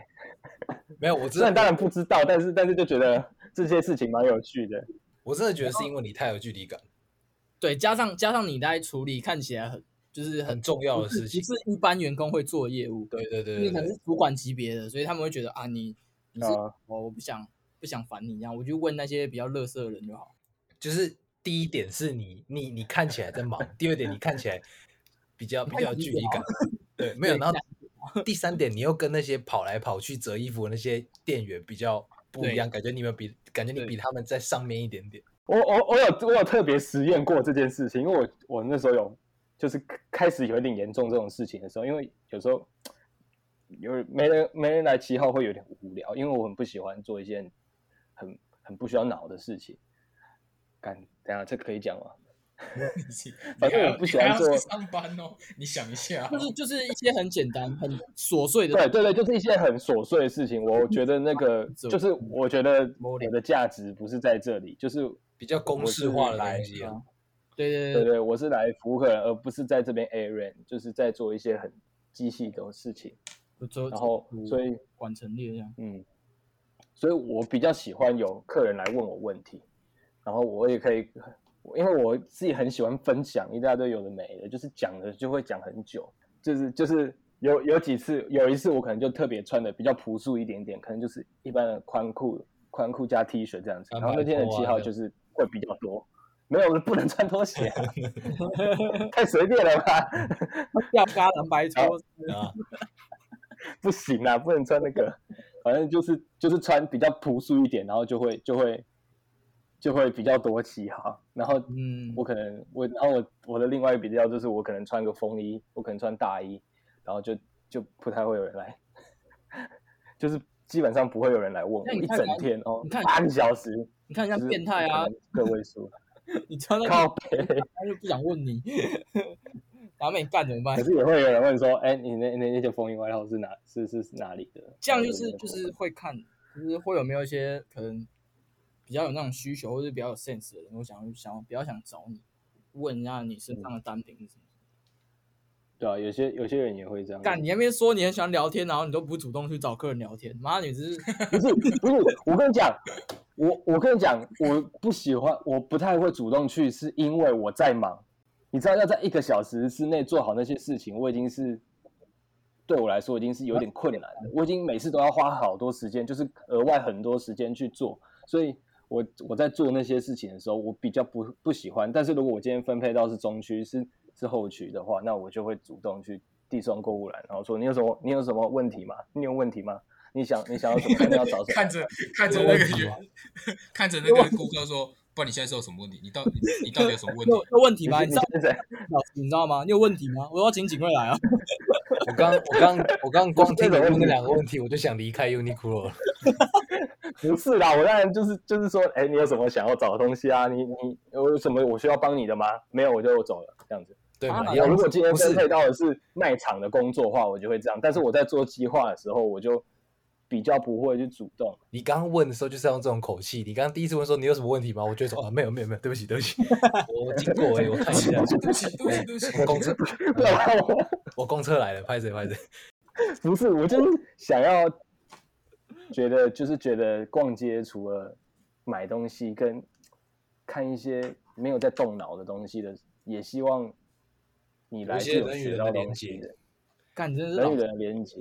Speaker 3: 没有，我
Speaker 4: 虽然当然不知道，但是但是就觉得这些事情蛮有趣的。
Speaker 3: 我真的觉得是因为你太有距离感，
Speaker 2: 对，加上加上你在处理看起来很就是很，
Speaker 3: 很重要的事情，
Speaker 2: 不是一般员工会做业务。
Speaker 3: 对对对，对，
Speaker 2: 你可能是主管级别的，所以他们会觉得啊，你你是我、呃、我不想不想烦你这样，我就问那些比较乐色的人就好，
Speaker 3: 就是。第一点是你，你你看起来在忙；第二点，你看起来比较 比较有距离感。对，没有。然后第三点，你又跟那些跑来跑去折衣服的那些店员比较不一样，感觉你们比感觉你比他们在上面一点点。
Speaker 4: 我我我有我有特别实验过这件事情，因为我我那时候有就是开始有点严重这种事情的时候，因为有时候有没人没人来七号会有点无聊，因为我很不喜欢做一件很很不需要脑的事情。干。等下，这可以讲吗？反正我不喜欢做
Speaker 1: 上班哦。你想一下，
Speaker 2: 就是就是一些很简单、很琐碎的，
Speaker 4: 对对对，就是一些很琐碎的事情。我觉得那个 就是，我觉得我的价值不是在这里，就是
Speaker 3: 比较公式化的东西。
Speaker 2: 对对
Speaker 4: 对对，我是来服务客人，而不是在这边 errand，就是在做一些很机器的事情。然后，所以
Speaker 2: 管陈列这样，
Speaker 4: 嗯，所以我比较喜欢有客人来问我问题。然后我也可以，因为我自己很喜欢分享一大堆有的没的，就是讲的就会讲很久，就是就是有有几次，有一次我可能就特别穿的比较朴素一点点，可能就是一般的宽裤宽裤加 T 恤这样子。然后那天的七号就是会比较多，没有不能穿拖鞋，太随便了吧？
Speaker 2: 吊嘎蓝白拖
Speaker 3: 啊，
Speaker 4: 不行啊，不能穿那个，反正就是就是穿比较朴素一点，然后就会就会。就会比较多期哈，然后嗯，我可能我然后我我的另外一个比较就是我可能穿个风衣，我可能穿大衣，然后就就不太会有人来，就是基本上不会有人来问我一整天哦，你看八个小时，
Speaker 2: 你看像变态啊，
Speaker 4: 个位数，
Speaker 2: 你穿那
Speaker 4: 靠背，
Speaker 2: 他就不想问你，然后被你干怎么办？
Speaker 4: 可是也会有人问说，哎、欸，你那那那件风衣外套是哪是是是哪里的？
Speaker 2: 这样就是就是会看，就是会有没有一些可能比较有那种需求，或者比较有 sense 的人，我想想比较想找你问一下你身上的单品是什么。
Speaker 4: 对啊，有些有些人也会这样。
Speaker 2: 干，你那边说你很喜欢聊天，然后你都不主动去找客人聊天，妈，你只是
Speaker 4: 不是不是？我跟你讲，我我跟你讲，我不喜欢，我不太会主动去，是因为我在忙。你知道，要在一个小时之内做好那些事情，我已经是对我来说已经是有点困难的。我已经每次都要花好多时间，就是额外很多时间去做，所以我我在做那些事情的时候，我比较不不喜欢。但是如果我今天分配到是中区是。是后区的话，那我就会主动去递送购物篮，然后说你有什么你有什么问题吗？你有问题吗？你想你想要什么？你要找什么？
Speaker 1: 看着看着那个 看着那个顾客说，不然你现在是有什么问题？你到 底你到底有什么问题？
Speaker 2: 有有问题吗？你知道老师你知道吗？你有问题吗？我要请警卫来啊！
Speaker 3: 我刚我刚我刚光听你问那两个问题，我就想离开 Uniqlo 了。
Speaker 4: 不是啦，我当然就是就是说，哎，你有什么想要找的东西啊？你你有什么我需要帮你的吗？没有，我就走了，这样子。对，如果今天分配到的是卖场的工作的话，我就会这样。但是我在做计划的时候，我就比较不会去主动。
Speaker 3: 你刚刚问的时候就是要用这种口气。你刚刚第一次问说你有什么问题吗？我就说啊，没有没有没有，对不起对不起，我经过哎，我看一下，对不起对不起对不起，我公车，我公车来了，拍谁拍谁？
Speaker 4: 不是，我就是想要觉得就是觉得逛街除了买东西跟看一些没有在动脑的东西的，也希望。你来就有学到东西的，
Speaker 2: 干真是
Speaker 4: 人与人的连接。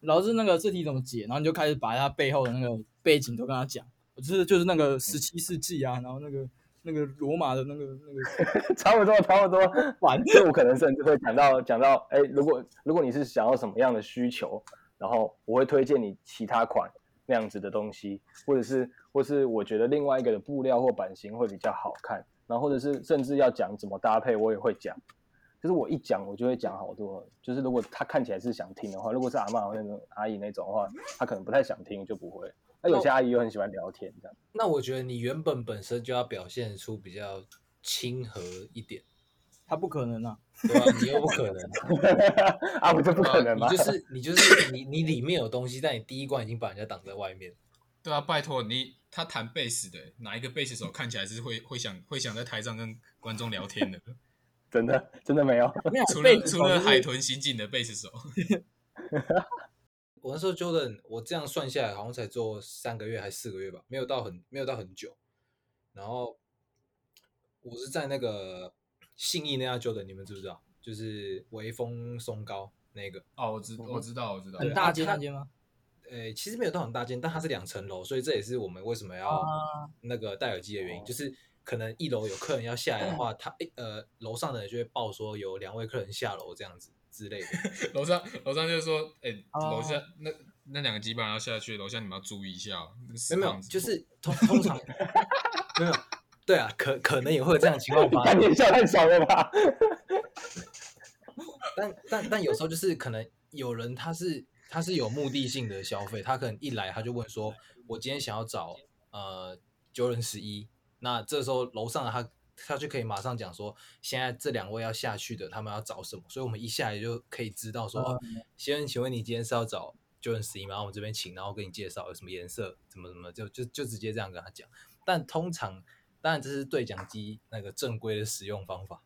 Speaker 2: 老师那个字体怎么解？然后你就开始把他背后的那个背景都跟他讲。就是就是那个十七世纪啊，然后那个那个罗马的那个那个，
Speaker 4: 差不多差不多。反正我可能甚至会讲到讲到，哎，如果如果你是想要什么样的需求，然后我会推荐你其他款那样子的东西，或者是或是我觉得另外一个的布料或版型会比较好看。然后或者是甚至要讲怎么搭配，我也会讲。就是我一讲，我就会讲好多。就是如果他看起来是想听的话，如果是阿妈那种阿姨那种的话，他可能不太想听，就不会。那有些阿姨又很喜欢聊天，这样。
Speaker 3: 那我觉得你原本本身就要表现出比较亲和一点。
Speaker 2: 他不可能啊，
Speaker 3: 对啊，你又不可能
Speaker 4: 啊，不就不可能吗？
Speaker 3: 你就是 你就是你你里面有东西，但你第一关已经把人家挡在外面。
Speaker 1: 对啊，拜托你。他弹贝斯的，哪一个贝斯手看起来是会会想会想在台上跟观众聊天的？
Speaker 4: 真的真的没有，
Speaker 1: 除了除了海豚刑警的贝斯手。
Speaker 3: 我那时候 Jordan，我这样算下来好像才做三个月还是四个月吧，没有到很没有到很久。然后我是在那个信义那家 Jordan，你们知不知道？就是微风松高那个。
Speaker 1: 哦，我知我知道我知道，
Speaker 2: 很大间那间吗？
Speaker 3: 诶，其实没有到很大间，但它是两层楼，所以这也是我们为什么要那个戴耳机的原因。Uh, 就是可能一楼有客人要下来的话，他诶呃楼上的人就会报说有两位客人下楼这样子之类的。
Speaker 1: 楼上楼上就是说，诶楼下那那两个机板要下去，楼下你们要注意一下哦。
Speaker 3: 没有没有，就是通通常 没有。对啊，可可能也会有这样的情况发生。
Speaker 4: 你笑太少了吧？
Speaker 3: 但但但有时候就是可能有人他是。他是有目的性的消费，他可能一来他就问说：“我今天想要找呃 Jordan 11。”那这时候楼上的他他就可以马上讲说：“现在这两位要下去的，他们要找什么？”所以我们一下来就可以知道说：“嗯、先生，请问你今天是要找 Jordan 11吗？然后我们这边请，然后给你介绍有什么颜色，怎么怎么，就就就直接这样跟他讲。但通常，当然这是对讲机那个正规的使用方法。”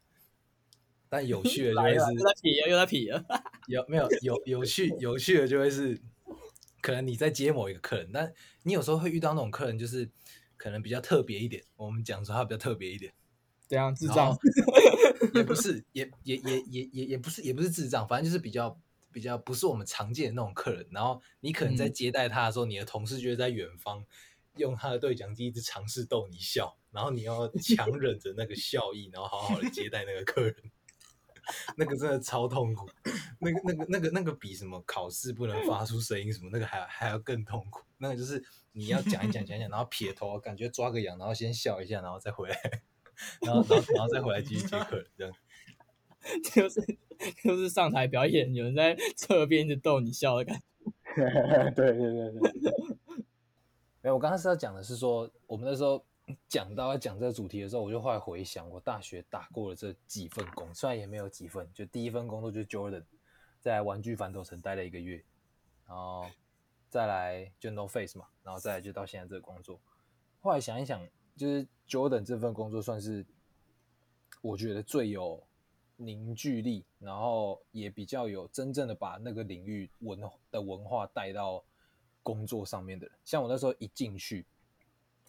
Speaker 3: 但有趣的就会是
Speaker 2: 又在皮了，又在皮了。
Speaker 3: 有没有有有趣有趣的就会是，可能你在接某一个客人，但你有时候会遇到那种客人，就是可能比较特别一点。我们讲说他比较特别一点，
Speaker 2: 这样智障
Speaker 3: 也不是，也也也也也也不是，也不是智障，反正就是比较比较不是我们常见的那种客人。然后你可能在接待他的时候，嗯、你的同事就会在远方用他的对讲机一直尝试逗你笑，然后你要强 忍着那个笑意，然后好好的接待那个客人。那个真的超痛苦，那个、那个、那个、那个比什么考试不能发出声音什么，那个还还要更痛苦。那个就是你要讲一讲讲讲，然后撇头，感觉抓个痒，然后先笑一下，然后再回来，然后然后然后再回来继续接客人，这样。
Speaker 2: 就是就是上台表演，有人在侧边就逗你笑的感觉。
Speaker 4: 对对对对。
Speaker 3: 没有，我刚刚是要讲的是说，我们那时候讲到要讲这个主题的时候，我就后来回想，我大学打过了这几份工，虽然也没有几份，就第一份工作就是 Jordan，在玩具反斗城待了一个月，然后再来就 No Face 嘛，然后再来就到现在这个工作。后来想一想，就是 Jordan 这份工作算是我觉得最有凝聚力，然后也比较有真正的把那个领域文的文化带到工作上面的人。像我那时候一进去。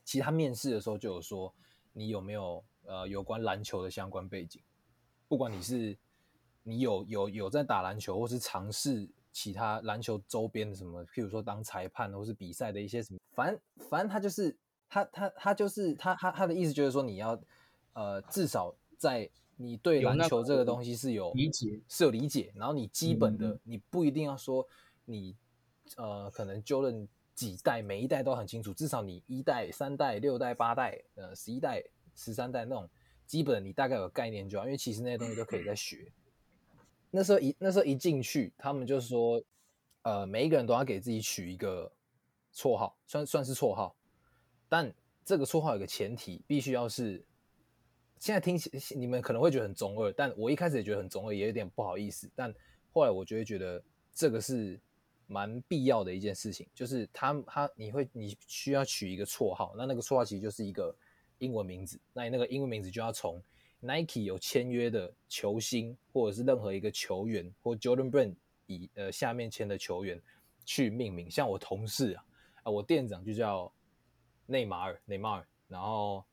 Speaker 3: 其他面试的时候就有说，你有没有呃有关篮球的相关背景？不管你是你有有有在打篮球，或是尝试其他篮球周边的什么，譬如说当裁判或是比赛的一些什么，反正反正他就是他他他就是他他他的意思就是说你要呃至少在你对篮球这个东西是有
Speaker 2: 理解
Speaker 3: 是有理解，然后你基本的你不一定要说你呃可能 Jordan。几代每一代都很清楚，至少你一代、三代、六代、八代、呃十一代、十三代那种基本，你大概有概念就好。因为其实那些东西都可以再学。那时候一那时候一进去，他们就说，呃，每一个人都要给自己取一个绰号，算算是绰号。但这个绰号有个前提，必须要是现在听起你们可能会觉得很中二，但我一开始也觉得很中二，也有点不好意思。但后来我就会觉得这个是。蛮必要的一件事情，就是他他你会你需要取一个绰号，那那个绰号其实就是一个英文名字，那你那个英文名字就要从 Nike 有签约的球星或者是任何一个球员或 Jordan Brand 以呃下面签的球员去命名。像我同事啊，啊我店长就叫内马尔内马尔，然后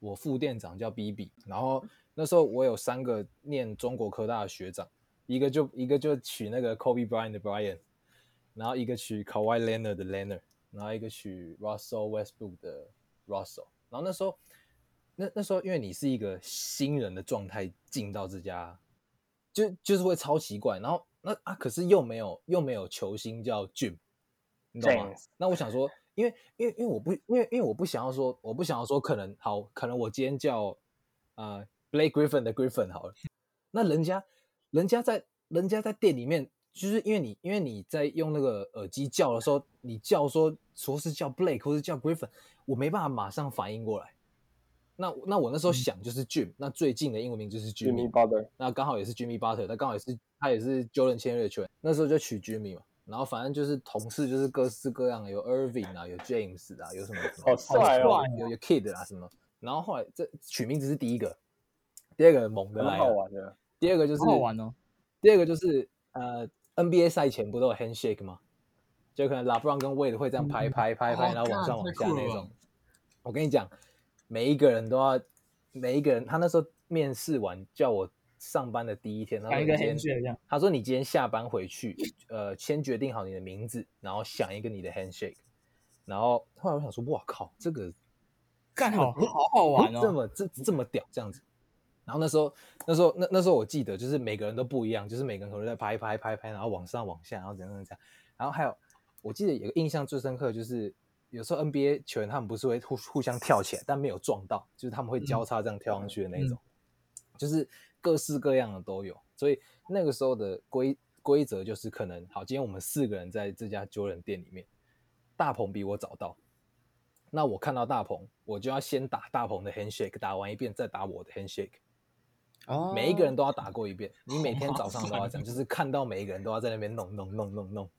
Speaker 3: 我副店长叫 BB，然后那时候我有三个念中国科大的学长，一个就一个就取那个 Kobe Bryant 的 Bryant。然后一个取 Kawhi Leonard 的 Leonard，然后一个取 Russell Westbrook 的 Russell。然后那时候，那那时候因为你是一个新人的状态进到这家，就就是会超奇怪。然后那啊，可是又没有又没有球星叫 Jim，你懂吗那我想说，因为因为因为我不因为因为我不想要说，我不想要说可能好，可能我今天叫啊、呃、Blake Griffin 的 Griffin 好了。那人家人家在人家在店里面。就是因为你，因为你在用那个耳机叫的时候，你叫说说是叫 Blake 或是叫 Griffin，我没办法马上反应过来。那那我那时候想就是 Jim，、嗯、那最近的英文名就是 Jimmy,
Speaker 4: Jimmy Butler，
Speaker 3: 那刚好也是 Jimmy Butler，他刚好也是他也是 Jordan 签约的球员，那时候就取 Jimmy 嘛。然后反正就是同事就是各式各样的，有 Irving 啊，有 James 啊，有什么什么
Speaker 4: 好帅哦，
Speaker 3: 有有 Kid 啊什么。然后后来这取名字是第一个，第二个猛的来，
Speaker 4: 好玩的。
Speaker 3: 第二个就是
Speaker 2: 好玩哦，
Speaker 3: 第二个就是呃。NBA 赛前不都有 handshake 吗？就可能 LeBron 跟 Wade 会这样拍拍拍拍，然后往上往下那种。我跟你讲，每一个人都要，每一个人，他那时候面试完叫我上班的第一天，他说一个 handshake，他说你今天下班回去，呃，先决定好你的名字，然后想一个你的 handshake。然后后来我想说，哇靠，这个
Speaker 2: 干好好好玩哦，
Speaker 3: 这么这这么屌这样子。然后那时候，那时候，那那时候我记得，就是每个人都不一样，就是每个人可能在拍拍拍拍，然后往上往下，然后怎样怎样，然后还有，我记得有个印象最深刻，就是有时候 NBA 球员他们不是会互互相跳起来，但没有撞到，就是他们会交叉这样跳上去的那种，嗯、就是各式各样的都有。所以那个时候的规规则就是，可能好，今天我们四个人在这家 Jordan 店里面，大鹏比我早到，那我看到大鹏，我就要先打大鹏的 handshake，打完一遍再打我的 handshake。
Speaker 2: 哦，
Speaker 3: 每一个人都要打过一遍，你每天早上都要讲，就是看到每一个人都要在那边弄弄弄弄弄。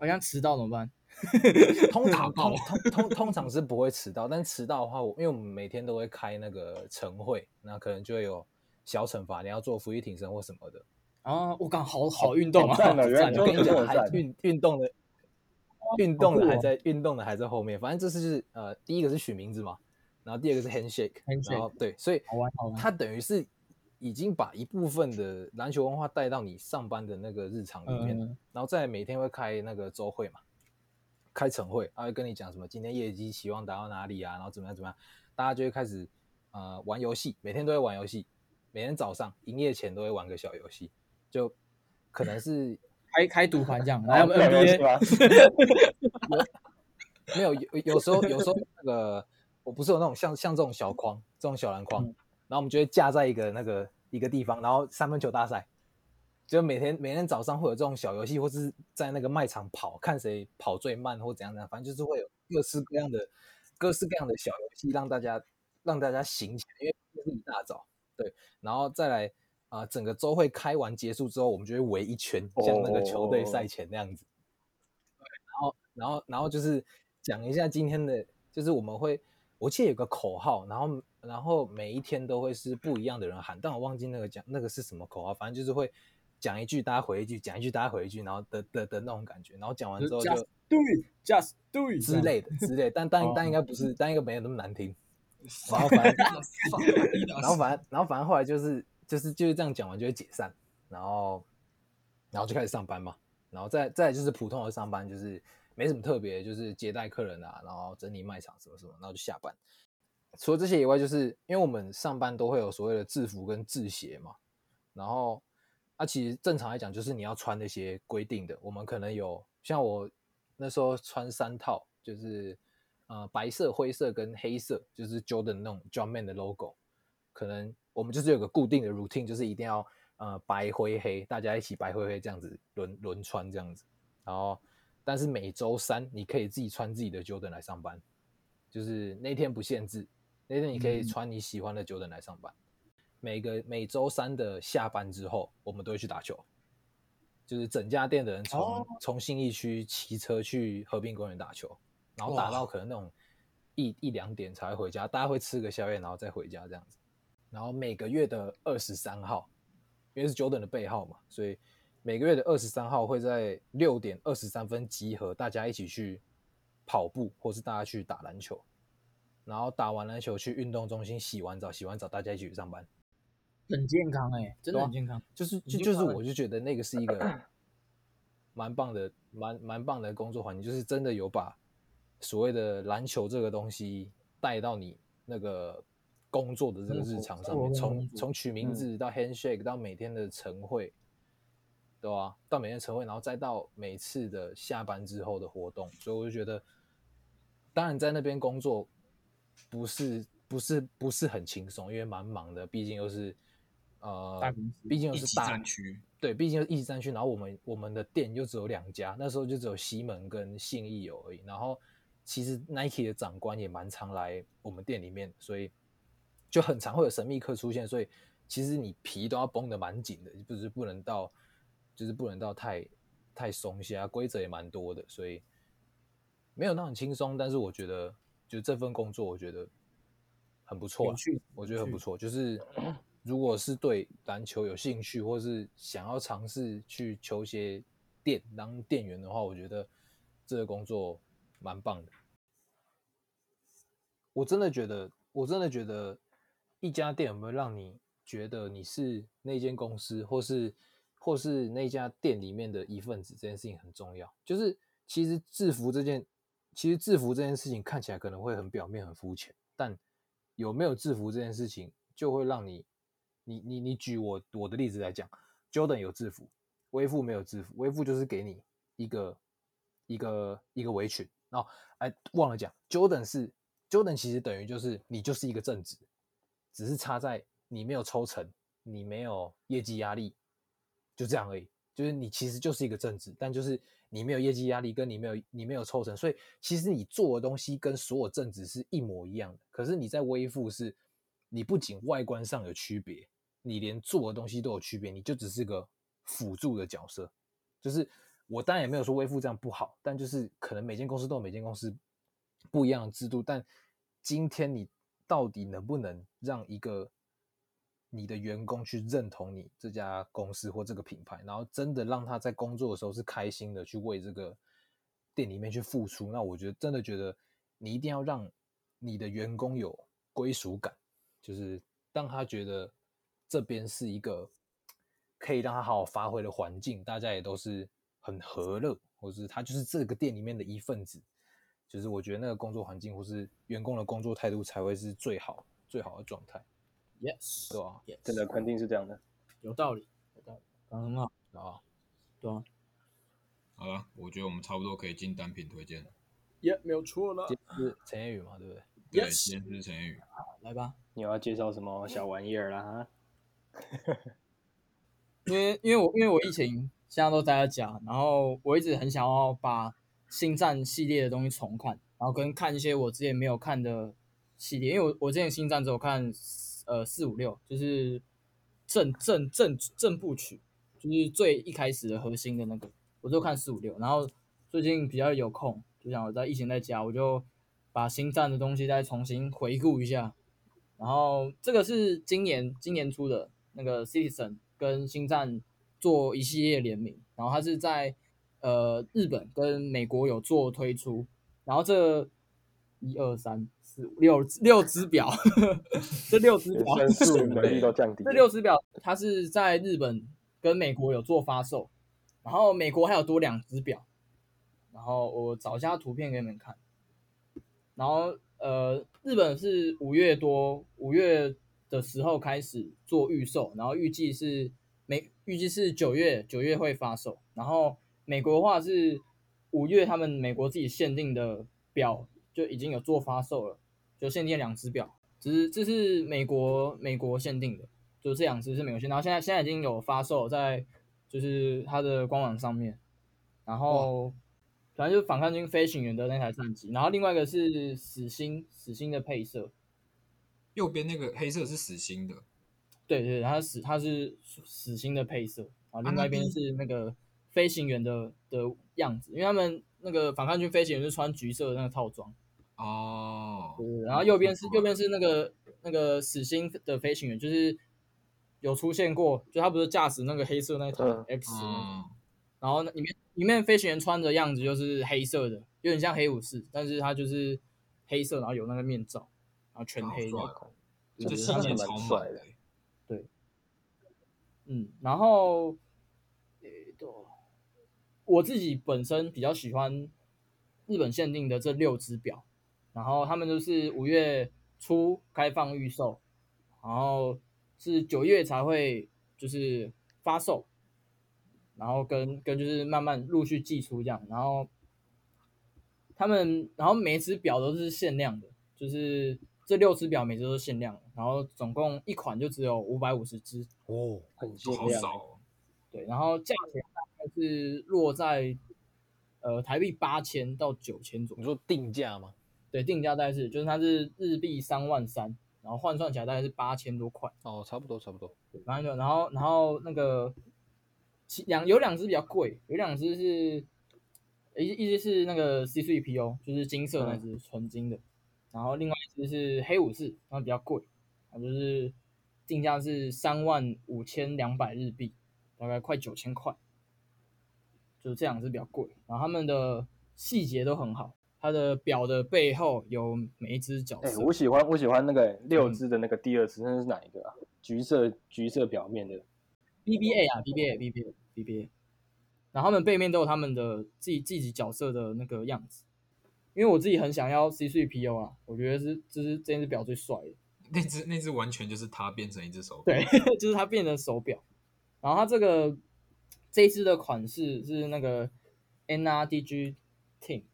Speaker 2: 好像迟到怎么办？
Speaker 3: 通常通通通通常是不会迟到，但迟到的话，我因为我们每天都会开那个晨会，那可能就会有小惩罚，你要做俯卧挺身或什么的。
Speaker 2: 啊，我刚好好运动啊！
Speaker 3: 我跟你讲，还运运动的运动的还在运动的还在后面，反正这是就是呃，第一个是取名字嘛，然后第二个是 handshake，然后对，所以它等于是。已经把一部分的篮球文化带到你上班的那个日常里面然后再每天会开那个周会嘛，开晨会，他会跟你讲什么今天业绩期望达到哪里啊，然后怎么样怎么样，大家就会开始呃玩游戏，每天都会玩游戏，每天早上营业前都会玩个小游戏，就可能是
Speaker 2: 开开赌盘这样，来我们 NBA
Speaker 3: 没有有 有时候有时候那个我不是有那种像像这种小框这种小篮筐。嗯然后我们就会架在一个那个一个地方，然后三分球大赛，就每天每天早上会有这种小游戏，或是在那个卖场跑，看谁跑最慢或怎样怎样，反正就是会有各式各样的各式各样的小游戏，让大家让大家醒起来，因为是一大早，对，然后再来啊、整个周会开完结束之后，我们就会围一圈，像那个球队赛前那样子，然后然后然后就是讲一下今天的，就是我们会，我记得有个口号，然后然后每一天都会是不一样的人喊，但我忘记那个讲那个是什么口号，反正就是会。讲一句，大家回一句；讲一句，大家回一句，然后的的的那种感觉。然后讲完之后就
Speaker 2: Just do it, just do it
Speaker 3: 之类的之类的，但 但但应该不是，但应该没有那么难听。然后反正，然后反正，然后反正后来就是就是就是这样讲完就会解散，然后然后就开始上班嘛。然后再再就是普通的上班，就是没什么特别，就是接待客人啊，然后整理卖场什么什么，然后就下班。除了这些以外，就是因为我们上班都会有所谓的制服跟制鞋嘛，然后。那、啊、其实正常来讲，就是你要穿那些规定的。我们可能有像我那时候穿三套，就是呃白色、灰色跟黑色，就是 Jordan 那种 Jumpman 的 logo。可能我们就是有个固定的 routine，就是一定要呃白灰黑，大家一起白灰黑这样子轮轮穿这样子。然后，但是每周三你可以自己穿自己的 Jordan 来上班，就是那天不限制，那天你可以穿你喜欢的 Jordan 来上班。嗯每个每周三的下班之后，我们都会去打球，就是整家店的人从从、oh. 信义区骑车去和平公园打球，然后打到可能那种一、一两点才会回家，大家会吃个宵夜，然后再回家这样子。然后每个月的二十三号，因为是 Jordan 的背号嘛，所以每个月的二十三号会在六点二十三分集合，大家一起去跑步，或是大家去打篮球。然后打完篮球去运动中心洗完澡，洗完澡大家一起去上班。
Speaker 2: 很健康哎、欸，真的很健康。
Speaker 3: 就是就就是，我就觉得那个是一个 蛮棒的、蛮蛮棒的工作环境，就是真的有把所谓的篮球这个东西带到你那个工作的这个日常上面，从从取名字到 handshake 到每天的晨会，对吧？到每天晨会，然后再到每次的下班之后的活动，所以我就觉得，当然在那边工作不是不是不是很轻松，因为蛮忙的，毕竟又是。呃，毕竟又是大区，对，毕竟又是一级战区。然后我们我们的店就只有两家，那时候就只有西门跟信义有而已。然后其实 Nike 的长官也蛮常来我们店里面，所以就很常会有神秘客出现。所以其实你皮都要绷得蛮紧的，就是不能到，就是不能到太太松懈啊。规则也蛮多的，所以没有那么轻松。但是我觉得，就这份工作，我觉得很不错，我觉得很不错，就是。如果是对篮球有兴趣，或是想要尝试去球鞋店当店员的话，我觉得这个工作蛮棒的。我真的觉得，我真的觉得，一家店有没有让你觉得你是那间公司，或是或是那家店里面的一份子，这件事情很重要。就是其实制服这件，其实制服这件事情看起来可能会很表面、很肤浅，但有没有制服这件事情，就会让你。你你你举我我的例子来讲，Jordan 有制服，威富没有制服。威富就是给你一个一个一个围裙，然后哎忘了讲，Jordan 是 Jordan 其实等于就是你就是一个正职，只是差在你没有抽成，你没有业绩压力，就这样而已。就是你其实就是一个正职，但就是你没有业绩压力，跟你没有你没有抽成，所以其实你做的东西跟所有正职是一模一样的。可是你在威富是，你不仅外观上有区别。你连做的东西都有区别，你就只是个辅助的角色。就是我当然也没有说威富这样不好，但就是可能每间公司都有每间公司不一样的制度。但今天你到底能不能让一个你的员工去认同你这家公司或这个品牌，然后真的让他在工作的时候是开心的去为这个店里面去付出？那我觉得真的觉得你一定要让你的员工有归属感，就是当他觉得。这边是一个可以让他好好发挥的环境，大家也都是很和乐，或是他就是这个店里面的一份子，就是我觉得那个工作环境或是员工的工作态度才会是最好最好的状态。
Speaker 2: Yes，
Speaker 3: 对啊，
Speaker 4: 真的肯定是这样的，
Speaker 2: 有道理，有道理，很好
Speaker 3: 啊，
Speaker 2: 对啊。
Speaker 1: 好了，我觉得我们差不多可以进单品推荐了。
Speaker 2: 耶、yeah，没有错了，
Speaker 3: 是陈彦宇嘛，对不对？
Speaker 1: 对，yes. 今天是陈彦宇。
Speaker 2: 好，来吧，
Speaker 4: 你要介绍什么小玩意儿啦？哈。
Speaker 2: 因为因为我因为我疫情现在都待在家，然后我一直很想要把星战系列的东西重看，然后跟看一些我之前没有看的系列，因为我我之前星战只有看呃四五六，就是正正正正部曲，就是最一开始的核心的那个，我就看四五六。然后最近比较有空，就想我在疫情在家，我就把星战的东西再重新回顾一下。然后这个是今年今年出的那个 Citizen 跟星战做一系列联名，然后它是在呃日本跟美国有做推出，然后这一二三四六六只表，这六只表
Speaker 4: 速能力都降低。
Speaker 2: 这六只表它是在日本跟美国有做发售，然后美国还有多两只表，然后我找一下图片给你们看，然后。呃，日本是五月多五月的时候开始做预售，然后预计是美预计是九月九月会发售。然后美国的话是五月，他们美国自己限定的表就已经有做发售了，就限定两只表，只是这是美国美国限定的，就这两只是美国限定。然后现在现在已经有发售在就是它的官网上面，然后。反正就是反抗军飞行员的那台战机，然后另外一个是死星，死星的配色，
Speaker 1: 右边那个黑色是死星的，
Speaker 2: 对对，它是死它是死星的配色，然后另外一边是那个飞行员的的样子，因为他们那个反抗军飞行员是穿橘色的那个套装
Speaker 1: 哦，
Speaker 2: 对，然后右边是右边是那个那个死星的飞行员，就是有出现过，就他不是驾驶那个黑色那台 X，
Speaker 1: 嗯，
Speaker 2: 然后里面。里面飞行员穿的样子就是黑色的，有点像黑武士，但是他就是黑色，然后有那个面罩，然后全黑的，
Speaker 1: 这细节超帅的。
Speaker 2: 对，嗯，然后，我自己本身比较喜欢日本限定的这六只表，然后他们都是五月初开放预售，然后是九月才会就是发售。然后跟跟就是慢慢陆续寄出这样，然后他们然后每只表都是限量的，就是这六只表每只都是限量的，然后总共一款就只有五百五十只
Speaker 3: 哦，
Speaker 4: 很限量，
Speaker 1: 好少。
Speaker 2: 对，然后价钱大概是落在呃台币八千到九千左右。
Speaker 3: 你说定价吗？
Speaker 2: 对，定价大概是就是它是日币三万三，然后换算起来大概是八千多块。
Speaker 3: 哦，差不多差不多。
Speaker 2: 然后就然后然后那个。两有两只比较贵，有两只是，一一只是那个 C3PO，就是金色那只纯金的，然后另外一只是黑武士，然后比较贵，啊就是定价是三万五千两百日币，大概快九千块，就是这两只比较贵，然后他们的细节都很好，它的表的背后有每一只角色。
Speaker 4: 哎，我喜欢我喜欢那个六只的那个第二只，那是哪一个啊？橘色橘色表面的。
Speaker 2: BBA 啊，BBA BBA BBA，然后他们背面都有他们的自己自己角色的那个样子，因为我自己很想要 C3PO 啊，我觉得是这是这只表最帅的。
Speaker 1: 那只那只完全就是它变成一只手表，
Speaker 2: 对，就是它变成手表。然后它这个这一只的款式是那个 NRDG Think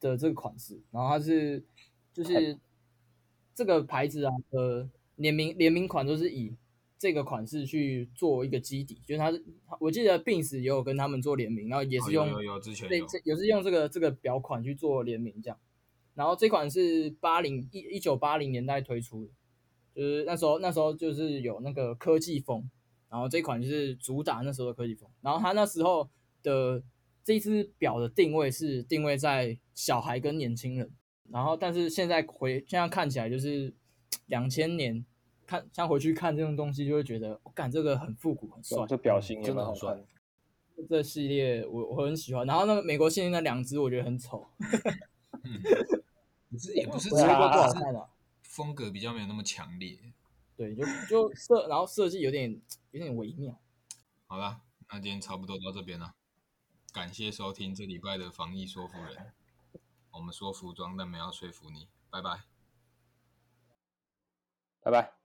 Speaker 2: 的这个款式，然后它是就是这个牌子啊的联名联名款都是以。这个款式去做一个基底，就是它是，我记得 Bins 也有跟他们做联名，然后也是用，
Speaker 1: 有有之前有，
Speaker 2: 也是用这个这个表款去做联名这样。然后这款是八零一一九八零年代推出的，就是那时候那时候就是有那个科技风，然后这款就是主打那时候的科技风。然后它那时候的这只表的定位是定位在小孩跟年轻人，然后但是现在回现在看起来就是两千年。看，像回去看这种东西，就会觉得，我、哦、感这个很复古，很帅，
Speaker 4: 这表型
Speaker 3: 真的很帅。
Speaker 2: 这系列我我很喜欢，然后那个美国限定那两只，我觉得很
Speaker 1: 丑。是也不是，
Speaker 2: 不好看啊，
Speaker 1: 风格比较没有那么强烈。
Speaker 2: 对，就就设，然后设计有点有点微妙。
Speaker 1: 好了，那今天差不多到这边了，感谢收听这礼拜的防疫说服人。我们说服装，但没有说服你。拜拜，
Speaker 4: 拜拜。